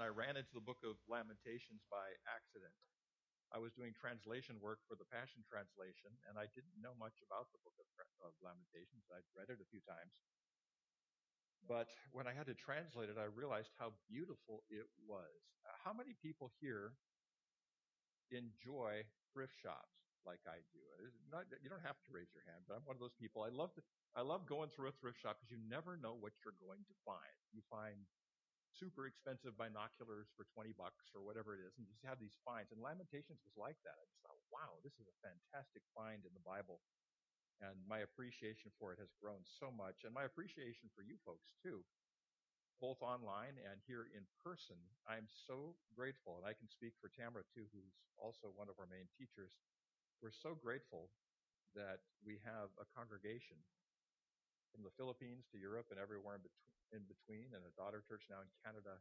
and I ran into the book of Lamentations by accident. I was doing translation work for the Passion Translation, and I didn't know much about the book of, of Lamentations. I'd read it a few times. But when I had to translate it, I realized how beautiful it was. How many people here enjoy thrift shops like I do? Not, you don't have to raise your hand, but I'm one of those people. I love to, I love going through a thrift shop because you never know what you're going to find. You find super expensive binoculars for 20 bucks or whatever it is, and just have these finds. And Lamentations was like that. I just thought, wow, this is a fantastic find in the Bible. And my appreciation for it has grown so much, and my appreciation for you folks too, both online and here in person. I'm so grateful, and I can speak for Tamara too, who's also one of our main teachers. We're so grateful that we have a congregation from the Philippines to Europe and everywhere in, between, in between, and a daughter church now in Canada,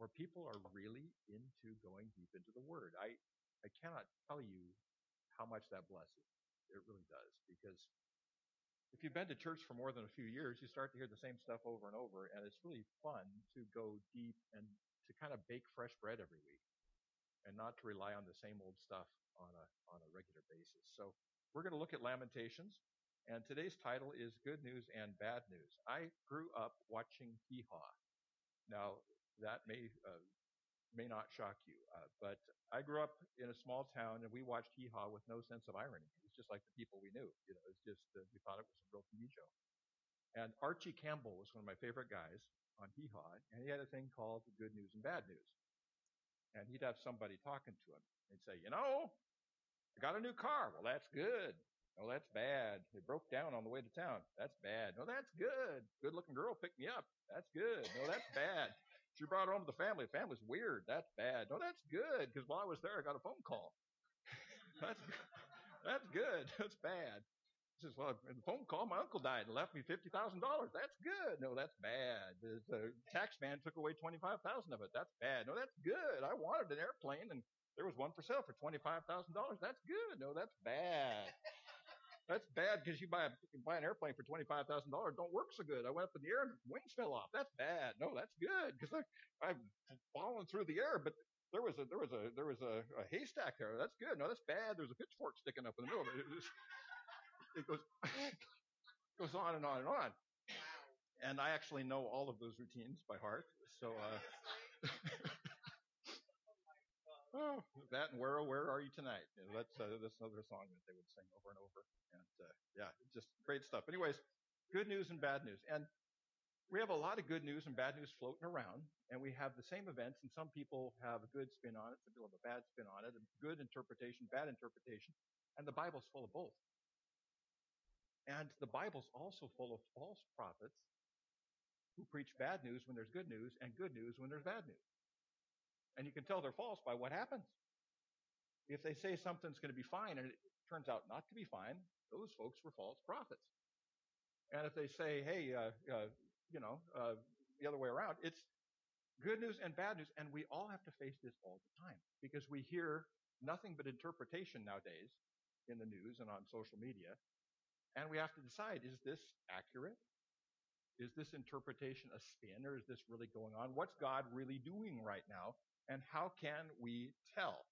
where people are really into going deep into the Word. I, I cannot tell you how much that blesses. It really does, because if you've been to church for more than a few years, you start to hear the same stuff over and over, and it's really fun to go deep and to kind of bake fresh bread every week, and not to rely on the same old stuff on a on a regular basis. So we're going to look at Lamentations. And today's title is Good News and Bad News. I grew up watching Hee Haw. Now, that may uh, may not shock you, uh, but I grew up in a small town and we watched Hee Haw with no sense of irony. It was just like the people we knew. You know, it was just uh, we thought it was a real TV show. And Archie Campbell was one of my favorite guys on Hee Haw, and he had a thing called Good News and Bad News. And he'd have somebody talking to him. He'd say, you know, I got a new car. Well, that's good. No, that's bad. It broke down on the way to town. That's bad. No, that's good. Good looking girl picked me up. That's good. No, that's bad. She brought it home to the family. The family's weird. That's bad. No, that's good. Because while I was there, I got a phone call. that's that's good. That's bad. He says, well, in the phone call, my uncle died and left me fifty thousand dollars. That's good. No, that's bad. The tax man took away twenty five thousand of it. That's bad. No, that's good. I wanted an airplane and there was one for sale for twenty five thousand dollars. That's good. No, that's bad. That's bad because you buy a, you buy an airplane for twenty five thousand dollars. Don't work so good. I went up in the air and wings fell off. That's bad. No, that's good because I've fallen through the air, but there was a there was a there was a, a haystack there. That's good. No, that's bad. There's a pitchfork sticking up in the middle of it. It, it goes goes on and on and on. And I actually know all of those routines by heart. So. Uh, Oh, that and where, oh, where are you tonight? Know, that's, uh, that's another song that they would sing over and over. And, uh, yeah, just great stuff. Anyways, good news and bad news. And we have a lot of good news and bad news floating around, and we have the same events, and some people have a good spin on it, some people have a bad spin on it, a good interpretation, bad interpretation, and the Bible's full of both. And the Bible's also full of false prophets who preach bad news when there's good news and good news when there's bad news. And you can tell they're false by what happens. If they say something's going to be fine and it turns out not to be fine, those folks were false prophets. And if they say, hey, uh, uh, you know, uh, the other way around, it's good news and bad news. And we all have to face this all the time because we hear nothing but interpretation nowadays in the news and on social media. And we have to decide, is this accurate? Is this interpretation a spin or is this really going on? What's God really doing right now? And how can we tell?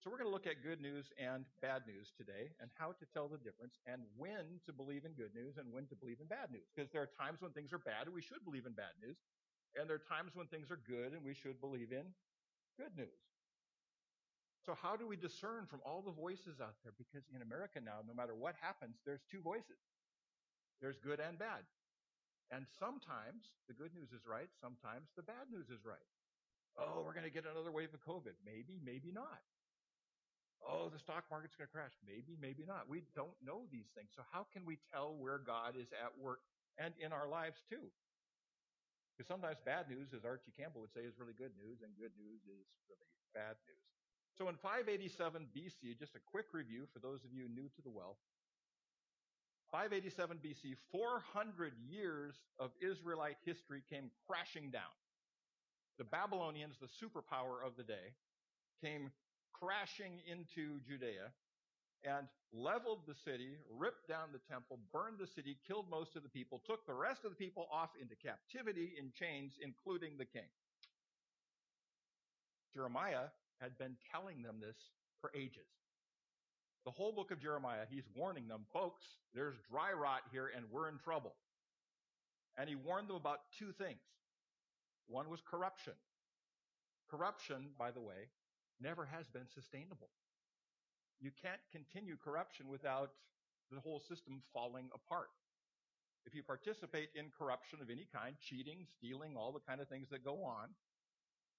So we're going to look at good news and bad news today and how to tell the difference and when to believe in good news and when to believe in bad news. Because there are times when things are bad and we should believe in bad news. And there are times when things are good and we should believe in good news. So how do we discern from all the voices out there? Because in America now, no matter what happens, there's two voices. There's good and bad. And sometimes the good news is right, sometimes the bad news is right. Oh, we're going to get another wave of COVID. Maybe, maybe not. Oh, the stock market's going to crash. Maybe, maybe not. We don't know these things. So how can we tell where God is at work and in our lives too? Because sometimes bad news, as Archie Campbell would say, is really good news, and good news is really bad news. So in 587 BC, just a quick review for those of you new to the well. 587 BC, 400 years of Israelite history came crashing down the Babylonians, the superpower of the day, came crashing into Judea and leveled the city, ripped down the temple, burned the city, killed most of the people, took the rest of the people off into captivity in chains, including the king. Jeremiah had been telling them this for ages. The whole book of Jeremiah, he's warning them, folks, there's dry rot here and we're in trouble. And he warned them about two things. One was corruption. Corruption, by the way, never has been sustainable. You can't continue corruption without the whole system falling apart. If you participate in corruption of any kind, cheating, stealing, all the kind of things that go on,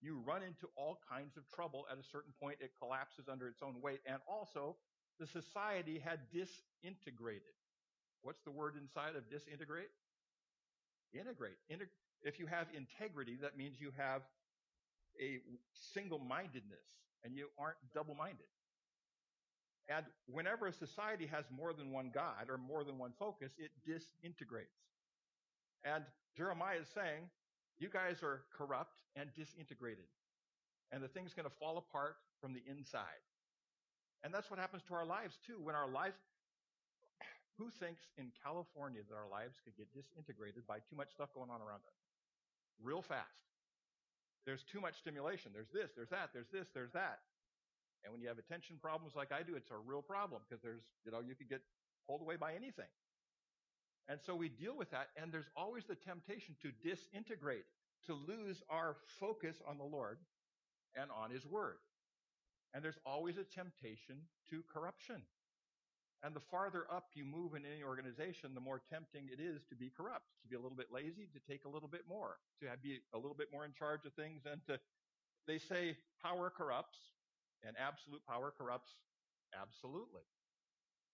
you run into all kinds of trouble. At a certain point, it collapses under its own weight. And also, the society had disintegrated. What's the word inside of disintegrate? Integrate. Integ- if you have integrity, that means you have a single mindedness and you aren't double minded. And whenever a society has more than one God or more than one focus, it disintegrates. And Jeremiah is saying, you guys are corrupt and disintegrated. And the thing's going to fall apart from the inside. And that's what happens to our lives too. When our lives, who thinks in California that our lives could get disintegrated by too much stuff going on around us? Real fast. There's too much stimulation. There's this, there's that, there's this, there's that. And when you have attention problems like I do, it's a real problem because there's, you know, you could get pulled away by anything. And so we deal with that, and there's always the temptation to disintegrate, to lose our focus on the Lord and on His Word. And there's always a temptation to corruption. And the farther up you move in any organization, the more tempting it is to be corrupt, to be a little bit lazy, to take a little bit more, to be a little bit more in charge of things, and to, they say power corrupts, and absolute power corrupts absolutely.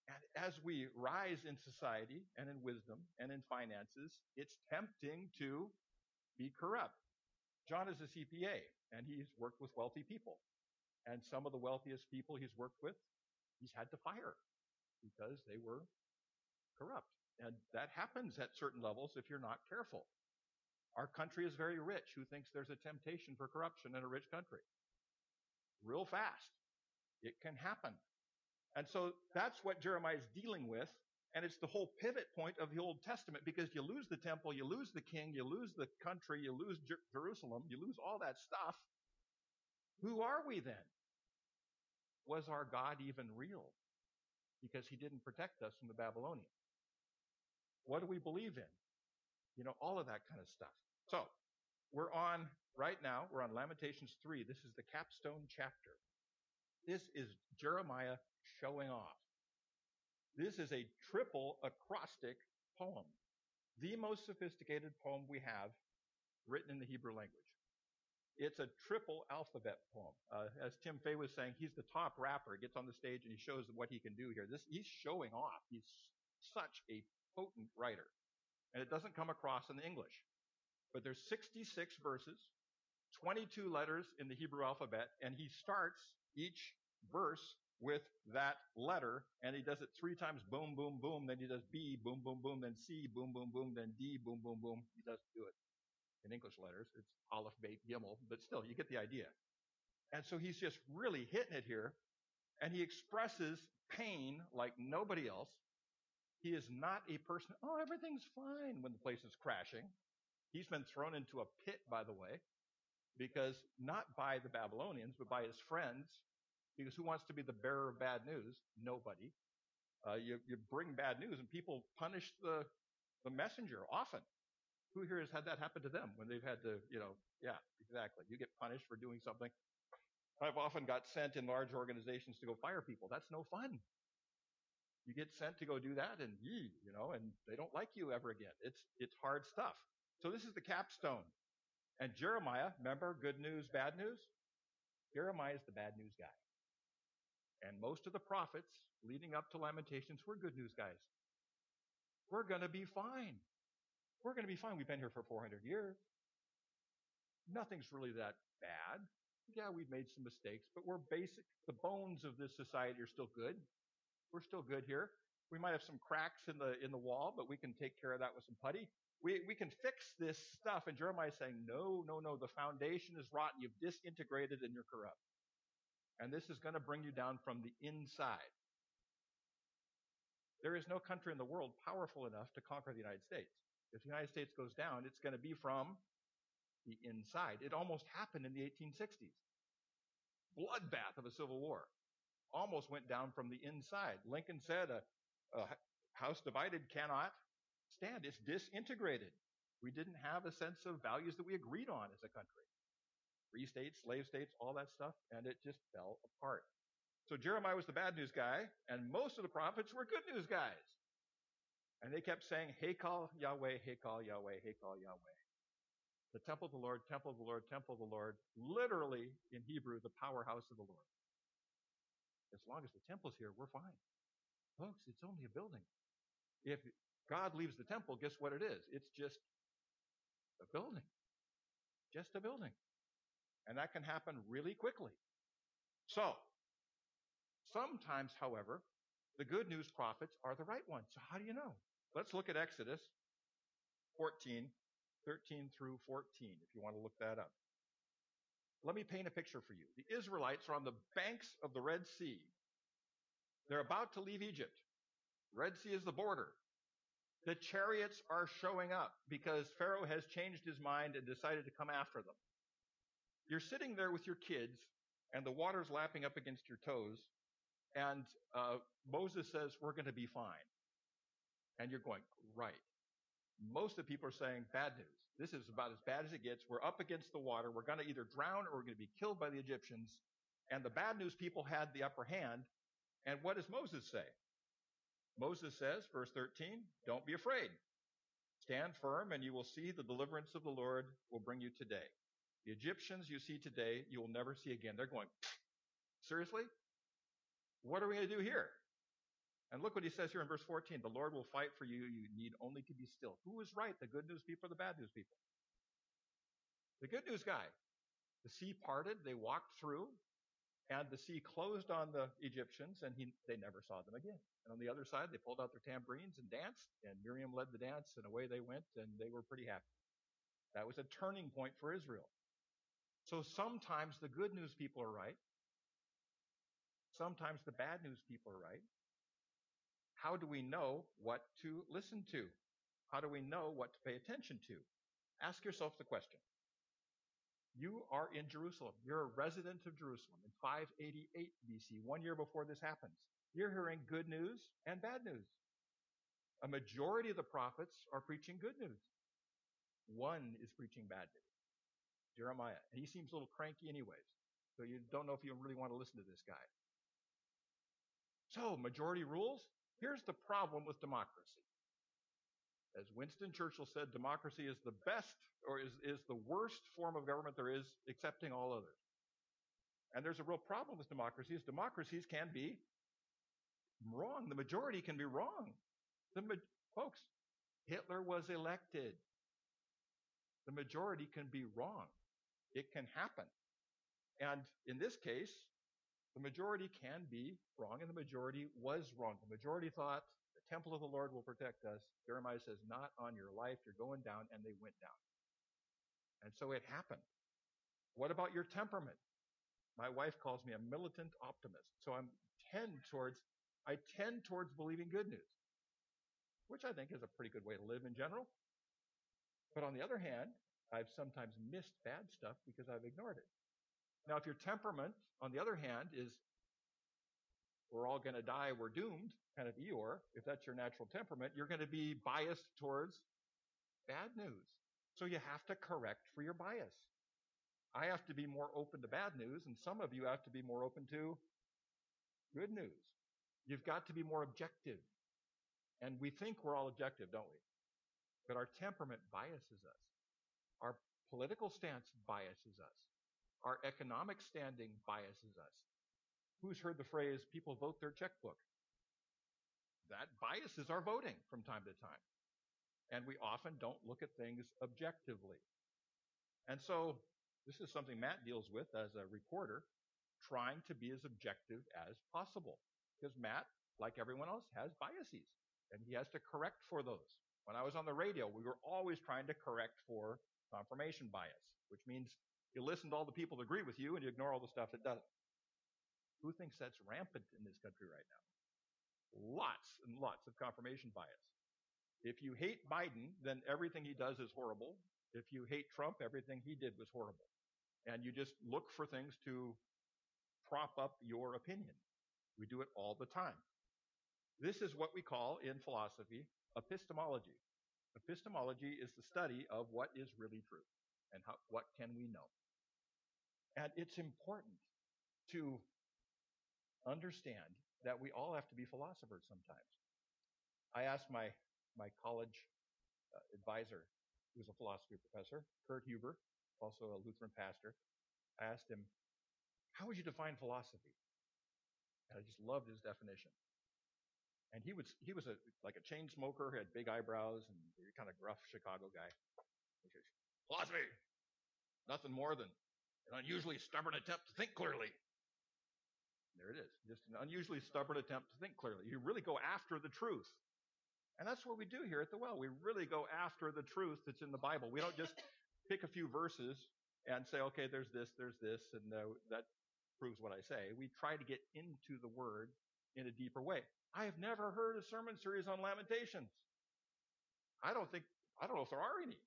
And as we rise in society and in wisdom and in finances, it's tempting to be corrupt. John is a CPA, and he's worked with wealthy people. And some of the wealthiest people he's worked with, he's had to fire because they were corrupt. And that happens at certain levels if you're not careful. Our country is very rich. Who thinks there's a temptation for corruption in a rich country? Real fast. It can happen. And so that's what Jeremiah is dealing with. And it's the whole pivot point of the Old Testament because you lose the temple, you lose the king, you lose the country, you lose Jer- Jerusalem, you lose all that stuff. Who are we then? Was our God even real? Because he didn't protect us from the Babylonians. What do we believe in? You know, all of that kind of stuff. So, we're on, right now, we're on Lamentations 3. This is the capstone chapter. This is Jeremiah showing off. This is a triple acrostic poem, the most sophisticated poem we have written in the Hebrew language. It's a triple alphabet poem. Uh, as Tim Fay was saying, he's the top rapper. He gets on the stage and he shows what he can do here. This, he's showing off. He's such a potent writer. And it doesn't come across in the English. But there's 66 verses, 22 letters in the Hebrew alphabet, and he starts each verse with that letter, and he does it three times, boom, boom, boom, then he does B, boom, boom, boom, then C, boom, boom, boom, then D, boom, boom, boom. He doesn't do it in English letters. It's Aleph, Beit, Gimel, but still, you get the idea. And so he's just really hitting it here, and he expresses pain like nobody else. He is not a person, oh, everything's fine when the place is crashing. He's been thrown into a pit, by the way, because not by the Babylonians, but by his friends. Because who wants to be the bearer of bad news? Nobody. Uh, you, you bring bad news, and people punish the, the messenger often. Who here has had that happen to them when they've had to, you know, yeah, exactly. You get punished for doing something. I've often got sent in large organizations to go fire people. That's no fun. You get sent to go do that and you know, and they don't like you ever again. It's, it's hard stuff. So this is the capstone. And Jeremiah, remember good news, bad news? Jeremiah is the bad news guy. And most of the prophets leading up to Lamentations were good news guys. We're going to be fine. We're going to be fine. We've been here for 400 years. Nothing's really that bad. Yeah, we've made some mistakes, but we're basic. The bones of this society are still good. We're still good here. We might have some cracks in the in the wall, but we can take care of that with some putty. We we can fix this stuff. And Jeremiah is saying, no, no, no. The foundation is rotten. You've disintegrated and you're corrupt. And this is going to bring you down from the inside. There is no country in the world powerful enough to conquer the United States. If the United States goes down, it's going to be from the inside. It almost happened in the 1860s. bloodbath of a civil war. Almost went down from the inside. Lincoln said a, a house divided cannot stand. It's disintegrated. We didn't have a sense of values that we agreed on as a country. Free states, slave states, all that stuff, and it just fell apart. So Jeremiah was the bad news guy, and most of the prophets were good news guys. And they kept saying, Haykal Yahweh, Haykal Yahweh, Haykal Yahweh. The temple of the Lord, temple of the Lord, temple of the Lord, literally in Hebrew, the powerhouse of the Lord. As long as the temple's here, we're fine. Folks, it's only a building. If God leaves the temple, guess what it is? It's just a building. Just a building. And that can happen really quickly. So, sometimes, however, the good news prophets are the right ones. So how do you know? Let's look at Exodus 14, 13 through 14, if you want to look that up. Let me paint a picture for you. The Israelites are on the banks of the Red Sea. They're about to leave Egypt. Red Sea is the border. The chariots are showing up because Pharaoh has changed his mind and decided to come after them. You're sitting there with your kids, and the water's lapping up against your toes, and uh, Moses says, We're going to be fine. And you're going, Right. Most of the people are saying, Bad news. This is about as bad as it gets. We're up against the water. We're going to either drown or we're going to be killed by the Egyptians. And the bad news people had the upper hand. And what does Moses say? Moses says, verse 13, Don't be afraid. Stand firm, and you will see the deliverance of the Lord will bring you today. The Egyptians you see today, you will never see again. They're going, Seriously? What are we going to do here? And look what he says here in verse 14. The Lord will fight for you. You need only to be still. Who is right? The good news people or the bad news people? The good news guy. The sea parted. They walked through and the sea closed on the Egyptians and he, they never saw them again. And on the other side, they pulled out their tambourines and danced and Miriam led the dance and away they went and they were pretty happy. That was a turning point for Israel. So sometimes the good news people are right. Sometimes the bad news people are right. How do we know what to listen to? How do we know what to pay attention to? Ask yourself the question. You are in Jerusalem. You're a resident of Jerusalem in 588 BC, one year before this happens. You're hearing good news and bad news. A majority of the prophets are preaching good news. One is preaching bad news. Jeremiah. And he seems a little cranky anyways. So you don't know if you really want to listen to this guy. So, majority rules. Here's the problem with democracy. As Winston Churchill said, democracy is the best or is, is the worst form of government there is, excepting all others. And there's a real problem with democracies. Democracies can be wrong. The majority can be wrong. The ma- folks, Hitler was elected. The majority can be wrong. It can happen. And in this case, the majority can be wrong, and the majority was wrong. The majority thought the temple of the Lord will protect us. Jeremiah says, Not on your life. You're going down, and they went down. And so it happened. What about your temperament? My wife calls me a militant optimist. So I'm tend towards I tend towards believing good news, which I think is a pretty good way to live in general. But on the other hand, I've sometimes missed bad stuff because I've ignored it. Now, if your temperament, on the other hand, is we're all going to die, we're doomed, kind of Eeyore, if that's your natural temperament, you're going to be biased towards bad news. So you have to correct for your bias. I have to be more open to bad news, and some of you have to be more open to good news. You've got to be more objective. And we think we're all objective, don't we? But our temperament biases us. Our political stance biases us. Our economic standing biases us. Who's heard the phrase, people vote their checkbook? That biases our voting from time to time. And we often don't look at things objectively. And so, this is something Matt deals with as a reporter, trying to be as objective as possible. Because Matt, like everyone else, has biases, and he has to correct for those. When I was on the radio, we were always trying to correct for confirmation bias, which means you listen to all the people that agree with you and you ignore all the stuff that doesn't. Who thinks that's rampant in this country right now? Lots and lots of confirmation bias. If you hate Biden, then everything he does is horrible. If you hate Trump, everything he did was horrible. And you just look for things to prop up your opinion. We do it all the time. This is what we call in philosophy epistemology. Epistemology is the study of what is really true and how, what can we know. And it's important to understand that we all have to be philosophers sometimes. I asked my, my college uh, advisor, who's a philosophy professor, Kurt Huber, also a Lutheran pastor. I asked him, How would you define philosophy? And I just loved his definition. And he was he was a like a chain smoker, had big eyebrows, and kind of gruff Chicago guy. He says, Philosophy, nothing more than an unusually stubborn attempt to think clearly. There it is, just an unusually stubborn attempt to think clearly. You really go after the truth. And that's what we do here at the well. We really go after the truth that's in the Bible. We don't just pick a few verses and say, okay, there's this, there's this, and uh, that proves what I say. We try to get into the Word in a deeper way. I have never heard a sermon series on Lamentations. I don't think, I don't know if there are any.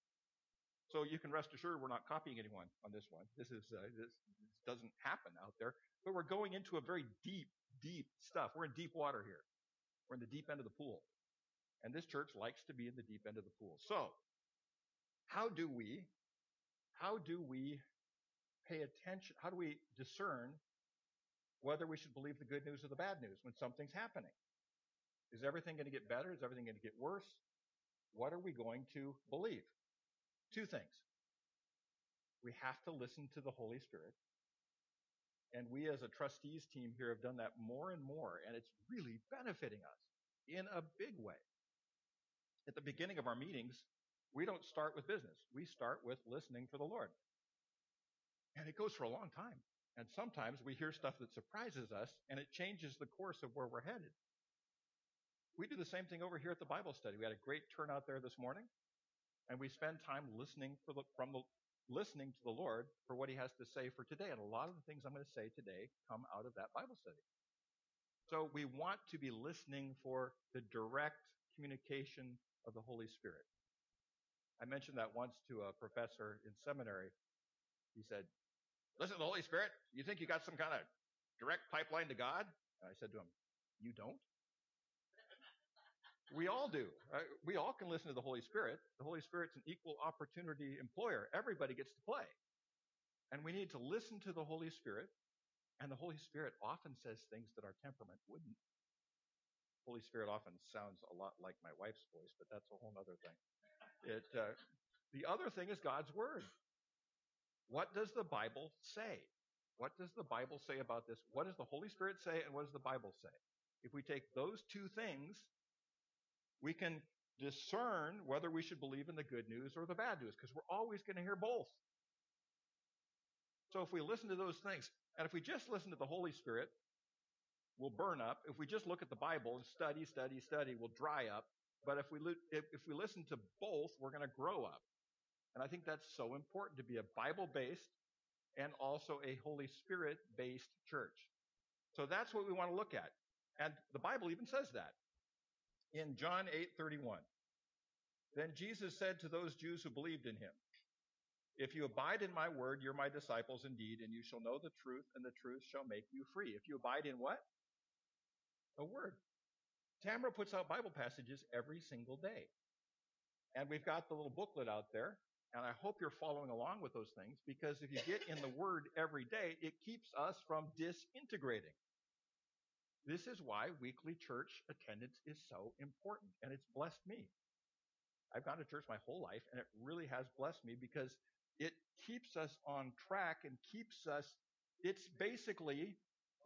So you can rest assured we're not copying anyone on this one. This is uh, this, this doesn't happen out there. But we're going into a very deep, deep stuff. We're in deep water here. We're in the deep end of the pool. And this church likes to be in the deep end of the pool. So, how do we, how do we pay attention? How do we discern whether we should believe the good news or the bad news when something's happening? Is everything going to get better? Is everything going to get worse? What are we going to believe? Two things. We have to listen to the Holy Spirit. And we as a trustees team here have done that more and more, and it's really benefiting us in a big way at the beginning of our meetings, we don't start with business. We start with listening for the Lord. And it goes for a long time. And sometimes we hear stuff that surprises us and it changes the course of where we're headed. We do the same thing over here at the Bible study. We had a great turnout there this morning and we spend time listening for the, from the, listening to the Lord for what he has to say for today. And a lot of the things I'm going to say today come out of that Bible study. So we want to be listening for the direct communication of the Holy Spirit. I mentioned that once to a professor in seminary. He said, Listen to the Holy Spirit. You think you got some kind of direct pipeline to God? And I said to him, You don't? We all do. Right? We all can listen to the Holy Spirit. The Holy Spirit's an equal opportunity employer. Everybody gets to play. And we need to listen to the Holy Spirit. And the Holy Spirit often says things that our temperament wouldn't. Holy Spirit often sounds a lot like my wife's voice, but that's a whole other thing. It, uh, the other thing is God's Word. What does the Bible say? What does the Bible say about this? What does the Holy Spirit say, and what does the Bible say? If we take those two things, we can discern whether we should believe in the good news or the bad news, because we're always going to hear both. So if we listen to those things, and if we just listen to the Holy Spirit, we'll burn up. If we just look at the Bible and study, study, study, we'll dry up. But if we, if, we listen to both, we're going to grow up. And I think that's so important to be a Bible based and also a Holy Spirit based church. So that's what we want to look at. And the Bible even says that in John 8:31. Then Jesus said to those Jews who believed in him, If you abide in my word, you're my disciples indeed, and you shall know the truth, and the truth shall make you free. If you abide in what? a word. Tamara puts out Bible passages every single day. And we've got the little booklet out there. And I hope you're following along with those things because if you get in the Word every day, it keeps us from disintegrating. This is why weekly church attendance is so important, and it's blessed me. I've gone to church my whole life, and it really has blessed me because it keeps us on track and keeps us, it's basically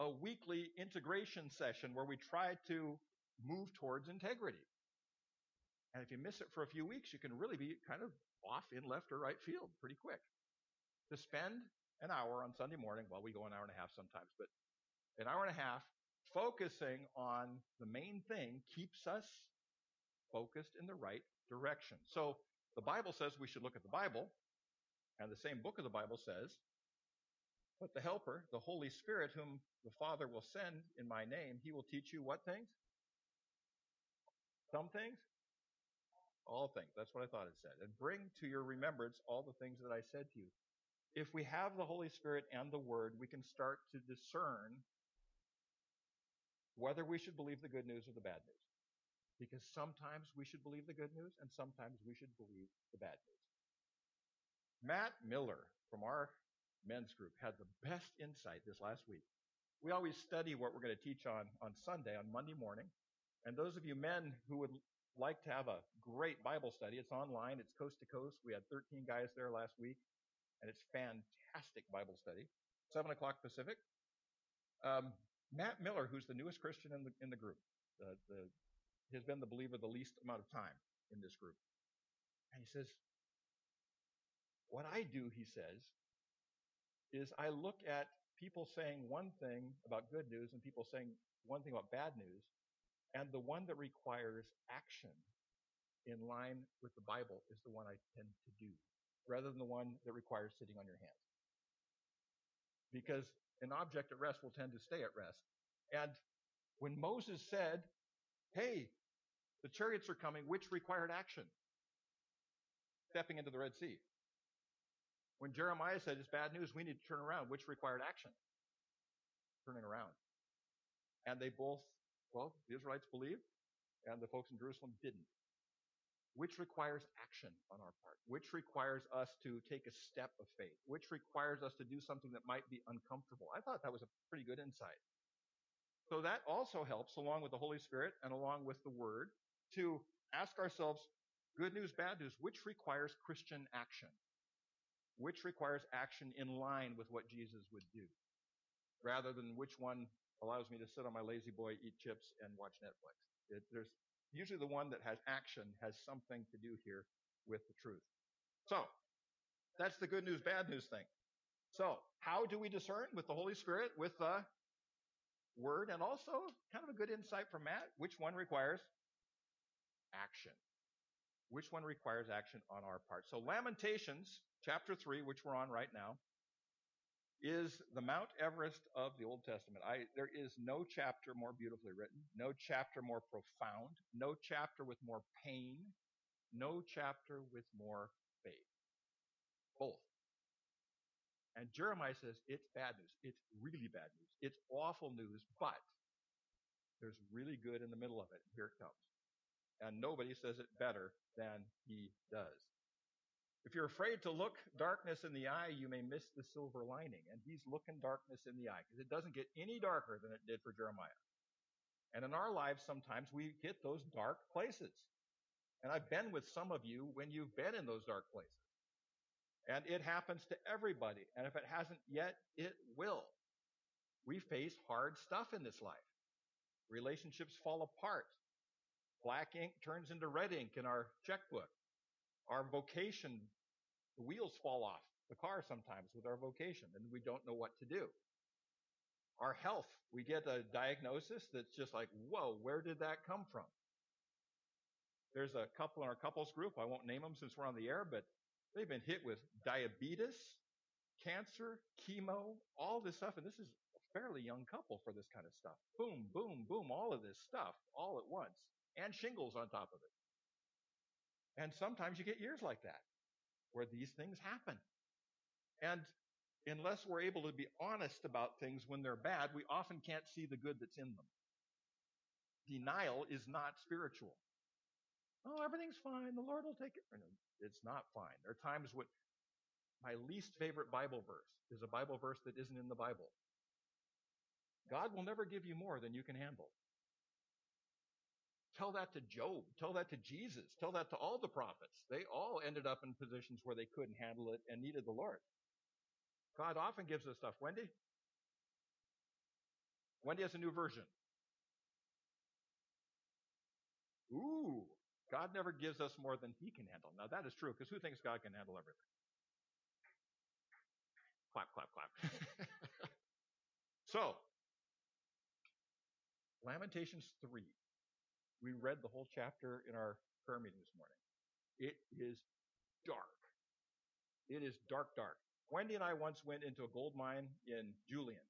a weekly integration session where we try to move towards integrity. And if you miss it for a few weeks, you can really be kind of off in left or right field pretty quick. To spend an hour on Sunday morning, well, we go an hour and a half sometimes, but an hour and a half focusing on the main thing keeps us focused in the right direction. So the Bible says we should look at the Bible, and the same book of the Bible says but the Helper, the Holy Spirit, whom the Father will send in my name, he will teach you what things? Some things? All things. That's what I thought it said. And bring to your remembrance all the things that I said to you. if we have the Holy Spirit and the Word, we can start to discern whether we should believe the good news or the bad news. Because sometimes we should believe the good news and sometimes we should believe the bad news. Matt Miller from our men's group had the best insight this last week. We always study what we're going to teach on on Sunday, on Monday morning. And those of you men who would like to have a great Bible study, it's online, it's coast to coast. We had 13 guys there last week, and it's fantastic Bible study. 7 o'clock Pacific. Um, Matt Miller, who's the newest Christian in the, in the group, the, the, has been the believer the least amount of time in this group. And he says, What I do, he says, is I look at people saying one thing about good news and people saying one thing about bad news, and the one that requires action in line with the Bible is the one I tend to do, rather than the one that requires sitting on your hands. Because an object at rest will tend to stay at rest. And when Moses said, Hey, the chariots are coming, which required action? Stepping into the Red Sea. When Jeremiah said it's bad news, we need to turn around, which required action? Turning around. And they both, well, the Israelites believed, and the folks in Jerusalem didn't. Which requires action on our part, which requires us to take a step of faith, which requires us to do something that might be uncomfortable. I thought that was a pretty good insight. So that also helps, along with the Holy Spirit and along with the Word, to ask ourselves good news, bad news, which requires Christian action? which requires action in line with what Jesus would do, rather than which one allows me to sit on my lazy boy, eat chips, and watch Netflix. It, there's usually the one that has action has something to do here with the truth. So that's the good news, bad news thing. So how do we discern with the Holy Spirit, with the Word, and also kind of a good insight from Matt, which one requires action? Which one requires action on our part? So Lamentations chapter 3, which we're on right now, is the Mount Everest of the Old Testament. I, there is no chapter more beautifully written, no chapter more profound, no chapter with more pain, no chapter with more faith. Both. And Jeremiah says it's bad news. It's really bad news. It's awful news, but there's really good in the middle of it. Here it comes. And nobody says it better than he does. If you're afraid to look darkness in the eye, you may miss the silver lining. And he's looking darkness in the eye because it doesn't get any darker than it did for Jeremiah. And in our lives, sometimes we hit those dark places. And I've been with some of you when you've been in those dark places. And it happens to everybody. And if it hasn't yet, it will. We face hard stuff in this life. Relationships fall apart. Black ink turns into red ink in our checkbook. Our vocation, the wheels fall off the car sometimes with our vocation and we don't know what to do. Our health, we get a diagnosis that's just like, whoa, where did that come from? There's a couple in our couples group. I won't name them since we're on the air, but they've been hit with diabetes, cancer, chemo, all this stuff. And this is a fairly young couple for this kind of stuff. Boom, boom, boom, all of this stuff all at once. And shingles on top of it. And sometimes you get years like that where these things happen. And unless we're able to be honest about things when they're bad, we often can't see the good that's in them. Denial is not spiritual. Oh, everything's fine. The Lord will take it. It's not fine. There are times when my least favorite Bible verse is a Bible verse that isn't in the Bible. God will never give you more than you can handle. Tell that to Job. Tell that to Jesus. Tell that to all the prophets. They all ended up in positions where they couldn't handle it and needed the Lord. God often gives us stuff. Wendy? Wendy has a new version. Ooh, God never gives us more than he can handle. Now that is true, because who thinks God can handle everything? Clap, clap, clap. so, Lamentations 3. We read the whole chapter in our prayer meeting this morning. It is dark. It is dark, dark. Wendy and I once went into a gold mine in Julian.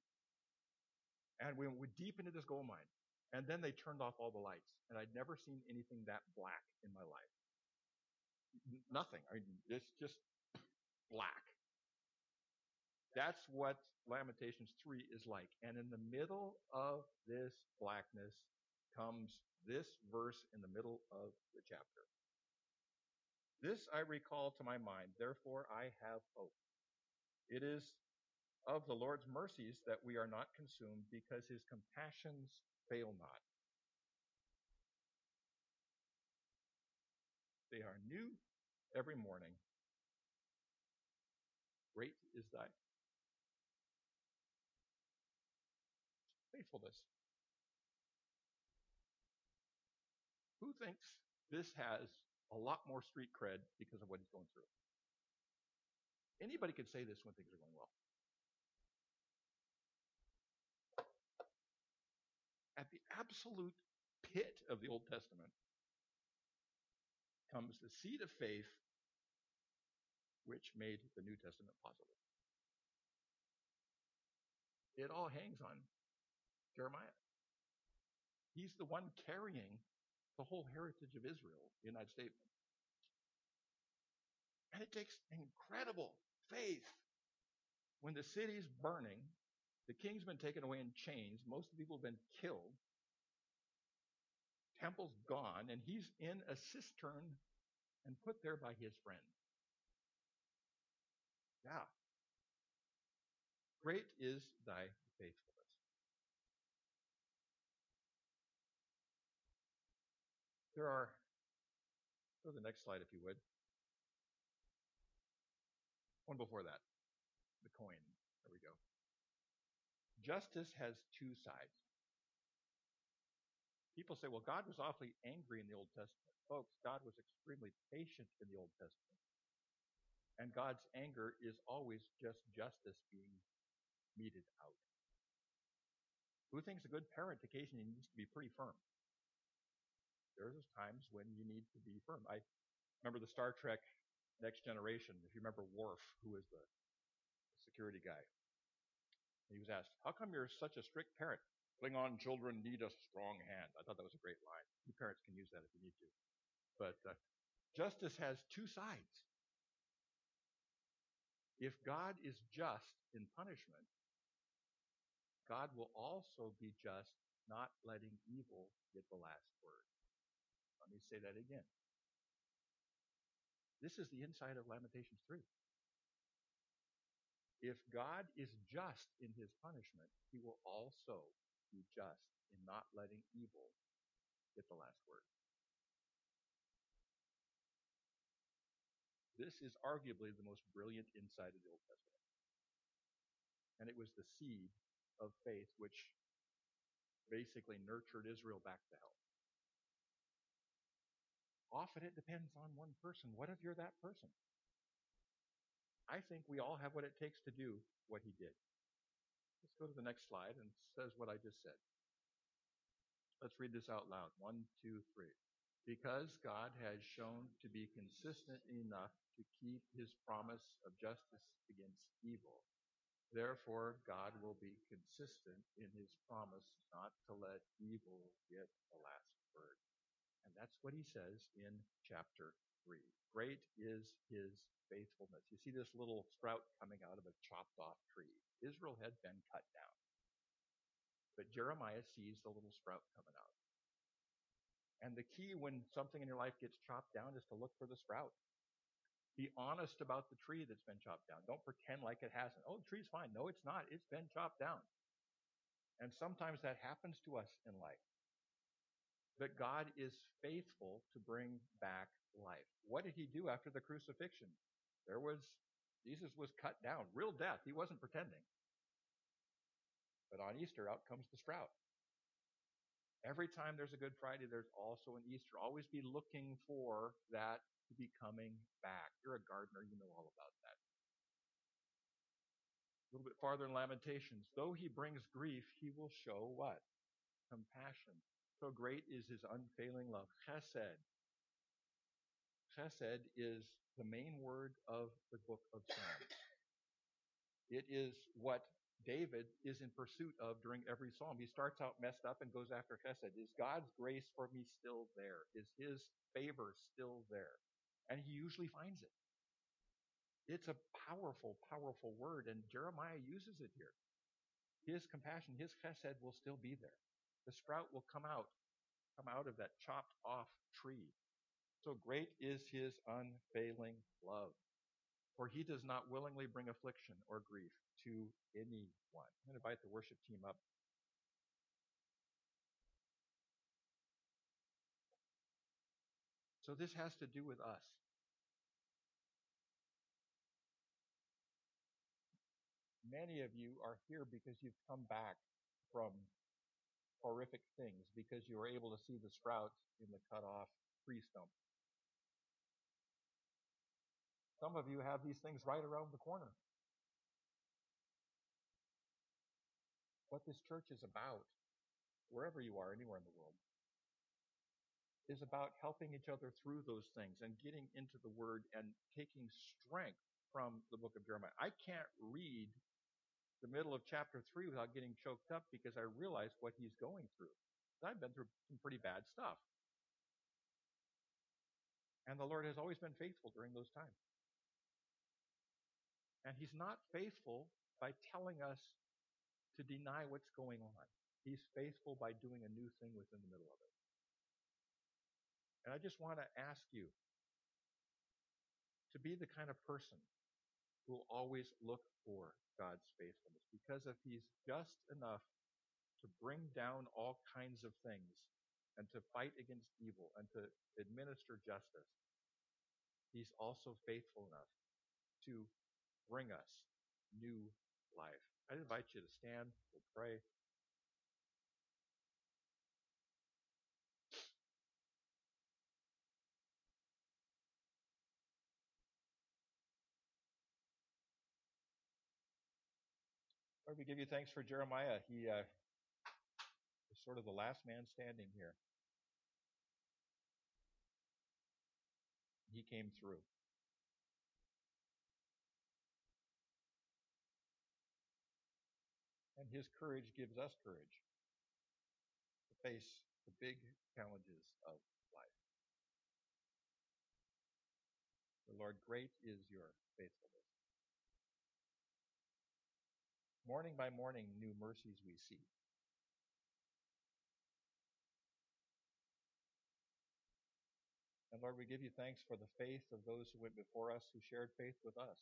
And we went deep into this gold mine. And then they turned off all the lights. And I'd never seen anything that black in my life. Nothing. I mean, it's just black. That's what Lamentations 3 is like. And in the middle of this blackness comes this verse in the middle of the chapter. This I recall to my mind, therefore I have hope. It is of the Lord's mercies that we are not consumed, because his compassions fail not. They are new every morning. Great is thy faithfulness. Thinks this has a lot more street cred because of what he's going through? Anybody could say this when things are going well. At the absolute pit of the Old Testament comes the seed of faith which made the New Testament possible. It all hangs on Jeremiah. He's the one carrying the whole heritage of Israel in that statement. And it takes incredible faith when the city's burning, the king's been taken away in chains, most of the people have been killed, temple's gone, and he's in a cistern and put there by his friend. Yeah. Great is thy faithfulness. There are, go to the next slide if you would. One before that, the coin. There we go. Justice has two sides. People say, well, God was awfully angry in the Old Testament. Folks, God was extremely patient in the Old Testament. And God's anger is always just justice being meted out. Who thinks a good parent occasionally needs to be pretty firm? There's times when you need to be firm. I remember the Star Trek Next Generation. If you remember Worf, who was the security guy, he was asked, "How come you're such a strict parent?" Klingon children need a strong hand. I thought that was a great line. You parents can use that if you need to. But uh, justice has two sides. If God is just in punishment, God will also be just not letting evil get the last word. Let me say that again. This is the inside of Lamentations 3. If God is just in his punishment, he will also be just in not letting evil get the last word. This is arguably the most brilliant insight of the Old Testament. And it was the seed of faith which basically nurtured Israel back to health. Often it depends on one person. What if you're that person? I think we all have what it takes to do what he did. Let's go to the next slide and says what I just said. Let's read this out loud. One, two, three. Because God has shown to be consistent enough to keep his promise of justice against evil, therefore God will be consistent in his promise not to let evil get the last word. That's what he says in chapter 3. Great is his faithfulness. You see this little sprout coming out of a chopped off tree. Israel had been cut down. But Jeremiah sees the little sprout coming out. And the key when something in your life gets chopped down is to look for the sprout. Be honest about the tree that's been chopped down. Don't pretend like it hasn't. Oh, the tree's fine. No, it's not. It's been chopped down. And sometimes that happens to us in life. But God is faithful to bring back life. What did he do after the crucifixion? There was, Jesus was cut down, real death. He wasn't pretending. But on Easter, out comes the sprout. Every time there's a Good Friday, there's also an Easter. Always be looking for that to be coming back. You're a gardener, you know all about that. A little bit farther in Lamentations, though he brings grief, he will show what? Compassion. So great is his unfailing love. Chesed. Chesed is the main word of the book of Psalms. It is what David is in pursuit of during every psalm. He starts out messed up and goes after Chesed. Is God's grace for me still there? Is his favor still there? And he usually finds it. It's a powerful, powerful word, and Jeremiah uses it here. His compassion, his chesed will still be there. The sprout will come out, come out of that chopped off tree. So great is his unfailing love. For he does not willingly bring affliction or grief to anyone. I'm going to invite the worship team up. So this has to do with us. Many of you are here because you've come back from horrific things, because you were able to see the sprouts in the cut off tree stump. Some of you have these things right around the corner. What this church is about, wherever you are, anywhere in the world, is about helping each other through those things and getting into the Word and taking strength from the book of Jeremiah. I can't read the middle of chapter 3 without getting choked up because I realize what he's going through. I've been through some pretty bad stuff. And the Lord has always been faithful during those times. And he's not faithful by telling us to deny what's going on. He's faithful by doing a new thing within the middle of it. And I just want to ask you to be the kind of person will always look for God's faithfulness. Because if He's just enough to bring down all kinds of things and to fight against evil and to administer justice, He's also faithful enough to bring us new life. I invite you to stand. We'll pray. Lord, we give you thanks for Jeremiah. He uh, is sort of the last man standing here. He came through. And his courage gives us courage to face the big challenges of life. The Lord, great is your faithfulness. Morning by morning, new mercies we see. And Lord, we give you thanks for the faith of those who went before us, who shared faith with us.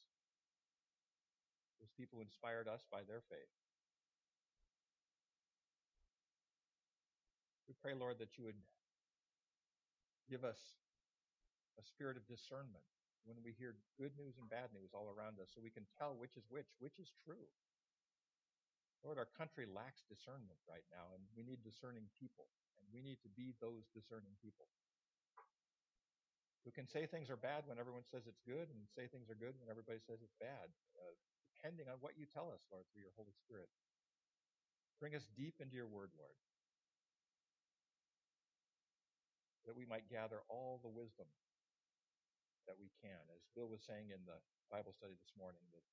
Those people who inspired us by their faith. We pray, Lord, that you would give us a spirit of discernment when we hear good news and bad news all around us so we can tell which is which, which is true. Lord, our country lacks discernment right now, and we need discerning people, and we need to be those discerning people who can say things are bad when everyone says it's good, and say things are good when everybody says it's bad, uh, depending on what you tell us, Lord, through your Holy Spirit. Bring us deep into your word, Lord, that we might gather all the wisdom that we can. As Bill was saying in the Bible study this morning, that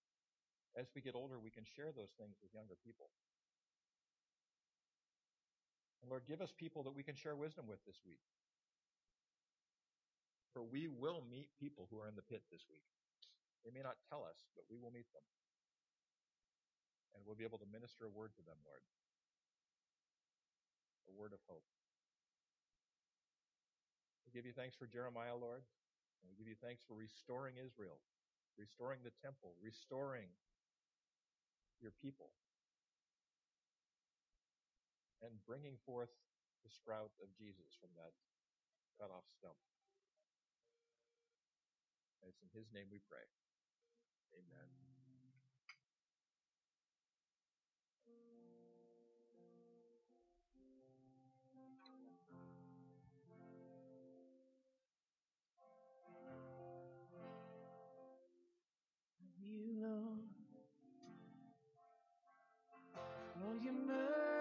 as we get older, we can share those things with younger people. And Lord, give us people that we can share wisdom with this week. For we will meet people who are in the pit this week. They may not tell us, but we will meet them. And we'll be able to minister a word to them, Lord. A word of hope. We give you thanks for Jeremiah, Lord. And we give you thanks for restoring Israel, restoring the temple, restoring your people and bringing forth the sprout of Jesus from that cut off stump. And it's in his name we pray. Amen.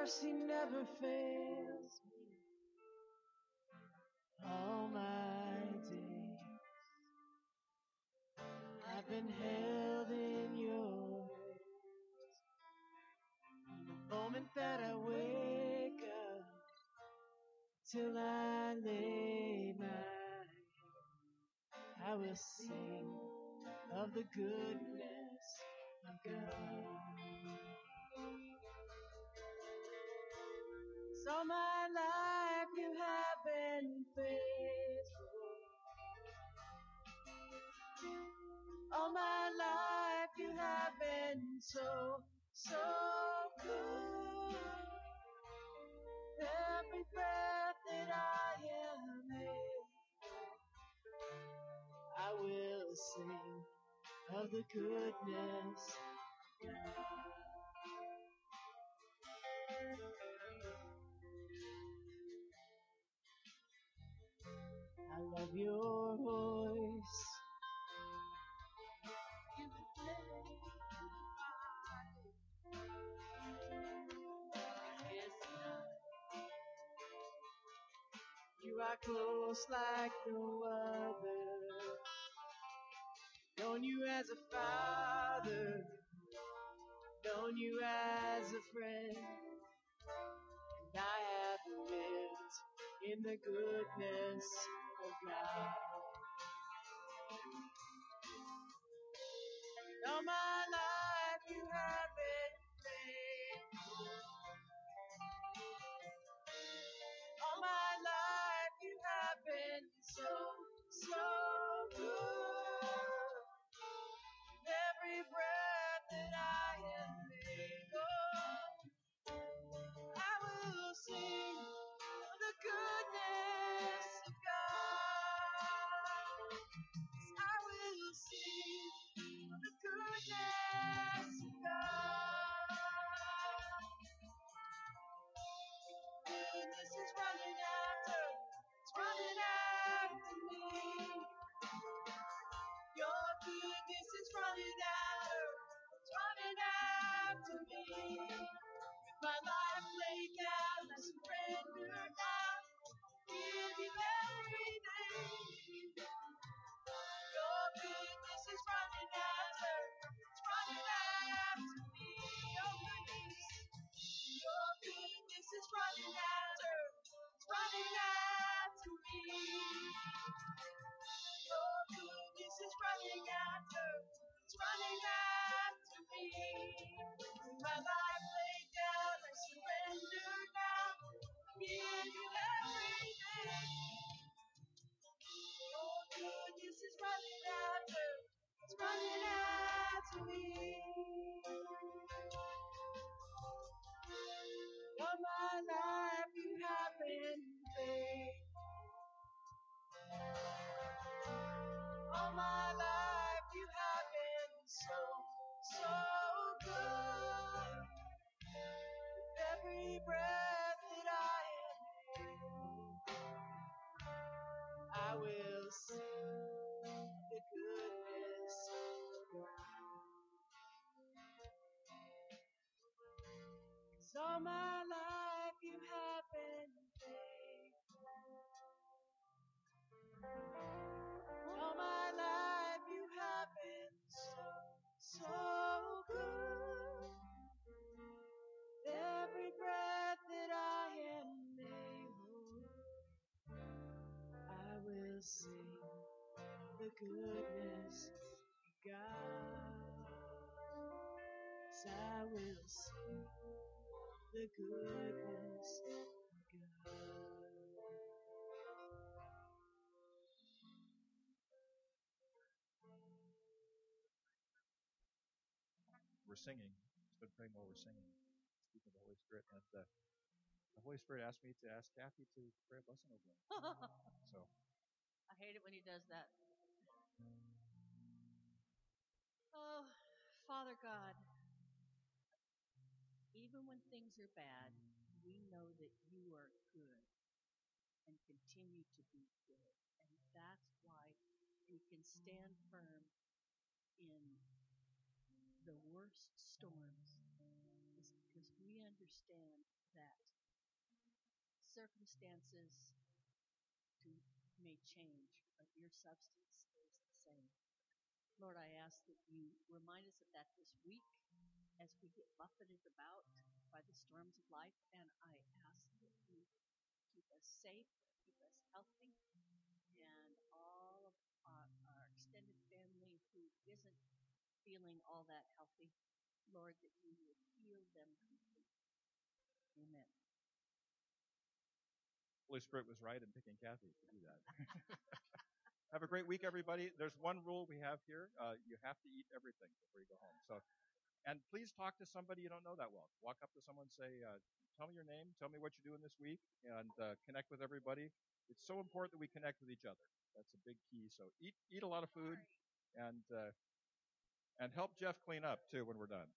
Mercy never fails me all my days. I've been held in your hands the moment that I wake up till I lay my head. I will sing of the goodness of God. So my life you have been faithful. All my life you have been so, so good. Every breath that I am able, I will sing of the goodness of God. I love your voice. You are close like no other. Known you as a father, known you as a friend. And I have lived in the goodness of God. All my life you have been faithful. All my life you have been so, so good. Every breath that I am able, I will sing the goodness of God. I will sing the goodness of God. We're singing. Just been praying while we're singing. Speaking of the Holy Spirit. And uh, the Holy Spirit asked me to ask Kathy to pray a blessing over them. So I hate it when he does that. Oh, Father God, even when things are bad, we know that you are good and continue to be good. And that's why we can stand firm in the worst storms, is because we understand that circumstances may change, but your substance is the same. Lord, I ask that you remind us of that this week as we get buffeted about by the storms of life. And I ask that you keep us safe, keep us healthy, and all of our, our extended family who isn't feeling all that healthy. Lord, that you would heal them completely. Amen. Holy Spirit was right in picking Kathy to do that. have a great week, everybody. There's one rule we have here: uh, you have to eat everything before you go home. So, and please talk to somebody you don't know that well. Walk up to someone, say, uh, "Tell me your name. Tell me what you're doing this week," and uh, connect with everybody. It's so important that we connect with each other. That's a big key. So eat eat a lot of food, and uh, and help Jeff clean up too when we're done.